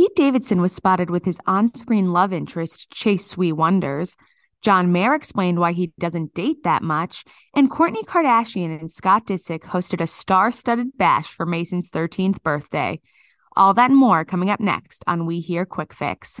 Pete Davidson was spotted with his on screen love interest, Chase Sui Wonders. John Mayer explained why he doesn't date that much. And Kourtney Kardashian and Scott Disick hosted a star studded bash for Mason's 13th birthday. All that and more coming up next on We Hear Quick Fix.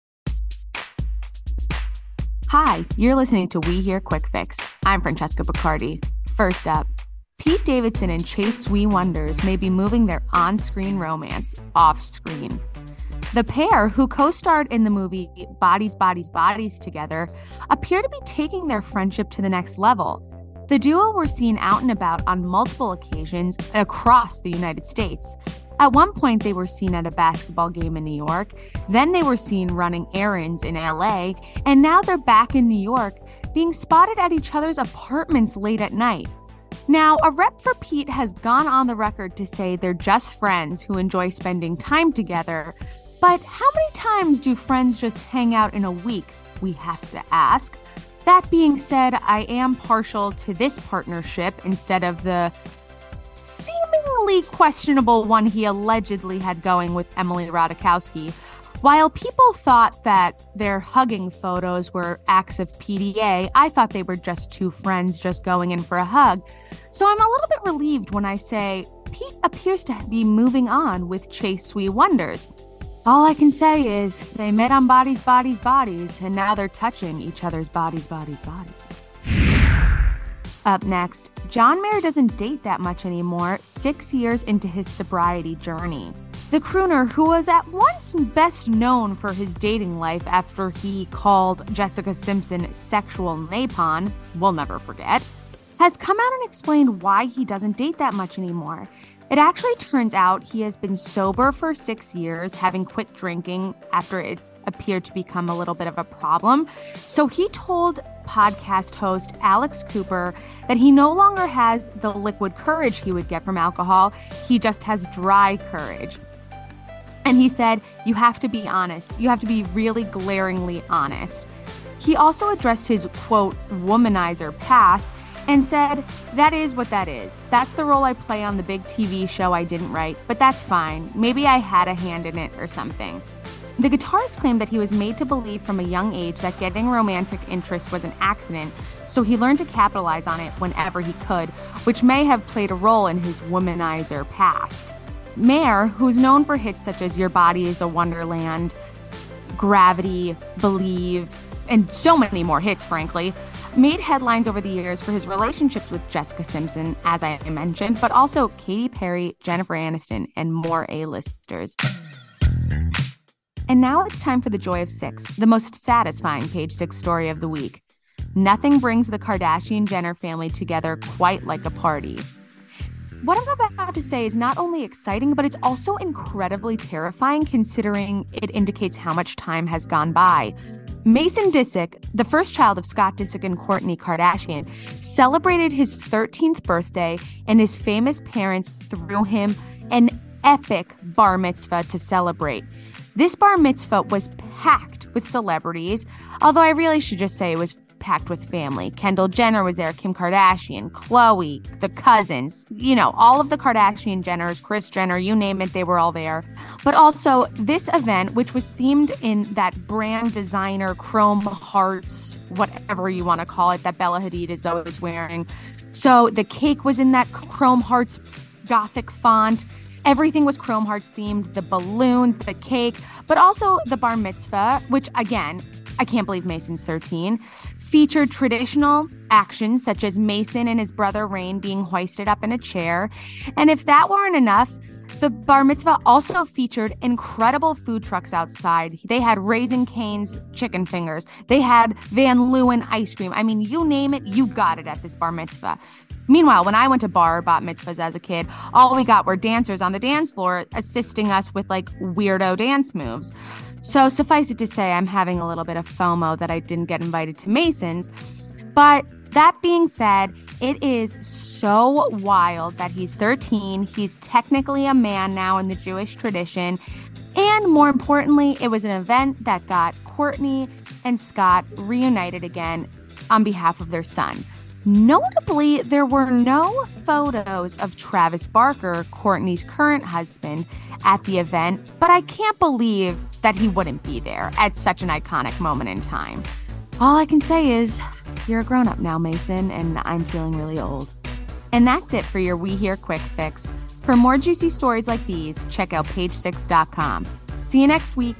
Hi, you're listening to We Hear Quick Fix. I'm Francesca Bacardi. First up, Pete Davidson and Chase Sui Wonders may be moving their on screen romance off screen. The pair, who co starred in the movie Bodies, Bodies, Bodies together, appear to be taking their friendship to the next level. The duo were seen out and about on multiple occasions across the United States. At one point, they were seen at a basketball game in New York. Then they were seen running errands in LA. And now they're back in New York, being spotted at each other's apartments late at night. Now, a rep for Pete has gone on the record to say they're just friends who enjoy spending time together. But how many times do friends just hang out in a week? We have to ask. That being said, I am partial to this partnership instead of the seemingly questionable one he allegedly had going with Emily Ratajkowski. While people thought that their hugging photos were acts of PDA, I thought they were just two friends just going in for a hug. So I'm a little bit relieved when I say Pete appears to be moving on with Chase Sui Wonders. All I can say is they met on bodies, bodies, bodies, and now they're touching each other's bodies, bodies, bodies. Up next, John Mayer doesn't date that much anymore, six years into his sobriety journey. The crooner, who was at once best known for his dating life after he called Jessica Simpson sexual napalm, we'll never forget, has come out and explained why he doesn't date that much anymore. It actually turns out he has been sober for six years, having quit drinking after it appeared to become a little bit of a problem. So he told podcast host Alex Cooper that he no longer has the liquid courage he would get from alcohol, he just has dry courage. And he said, You have to be honest. You have to be really glaringly honest. He also addressed his quote, womanizer past and said, That is what that is. That's the role I play on the big TV show I didn't write, but that's fine. Maybe I had a hand in it or something. The guitarist claimed that he was made to believe from a young age that getting romantic interest was an accident, so he learned to capitalize on it whenever he could, which may have played a role in his womanizer past. Mayer, who's known for hits such as Your Body is a Wonderland, Gravity, Believe, and so many more hits, frankly, made headlines over the years for his relationships with Jessica Simpson, as I mentioned, but also Katy Perry, Jennifer Aniston, and more A-listers. And now it's time for the joy of six, the most satisfying page six story of the week. Nothing brings the Kardashian Jenner family together quite like a party. What I'm about to say is not only exciting, but it's also incredibly terrifying considering it indicates how much time has gone by. Mason Disick, the first child of Scott Disick and Kourtney Kardashian, celebrated his 13th birthday, and his famous parents threw him an epic bar mitzvah to celebrate. This bar mitzvah was packed with celebrities, although I really should just say it was packed with family. Kendall Jenner was there, Kim Kardashian, Khloe, the cousins, you know, all of the Kardashian Jenners, Kris Jenner, you name it, they were all there. But also, this event, which was themed in that brand designer chrome hearts, whatever you want to call it, that Bella Hadid is always wearing. So the cake was in that chrome hearts gothic font. Everything was Chrome Hearts themed the balloons, the cake, but also the bar mitzvah, which again, I can't believe Mason's 13, featured traditional actions such as Mason and his brother Reign being hoisted up in a chair. And if that weren't enough, the bar mitzvah also featured incredible food trucks outside. They had Raising Cane's chicken fingers. They had Van Leeuwen ice cream. I mean, you name it, you got it at this bar mitzvah. Meanwhile, when I went to bar or bat mitzvahs as a kid, all we got were dancers on the dance floor assisting us with like weirdo dance moves. So suffice it to say, I'm having a little bit of FOMO that I didn't get invited to Mason's. But that being said, it is so wild that he's 13. He's technically a man now in the Jewish tradition. And more importantly, it was an event that got Kourtney and Scott reunited again on behalf of their son. Notably, there were no photos of Travis Barker, Kourtney's current husband, at the event, but I can't believe that he wouldn't be there at such an iconic moment in time. All I can say is, you're a grown up now, Mason, and I'm feeling really old. And that's it for your We Hear Quick Fix. For more juicy stories like these, check out page6.com. See you next week.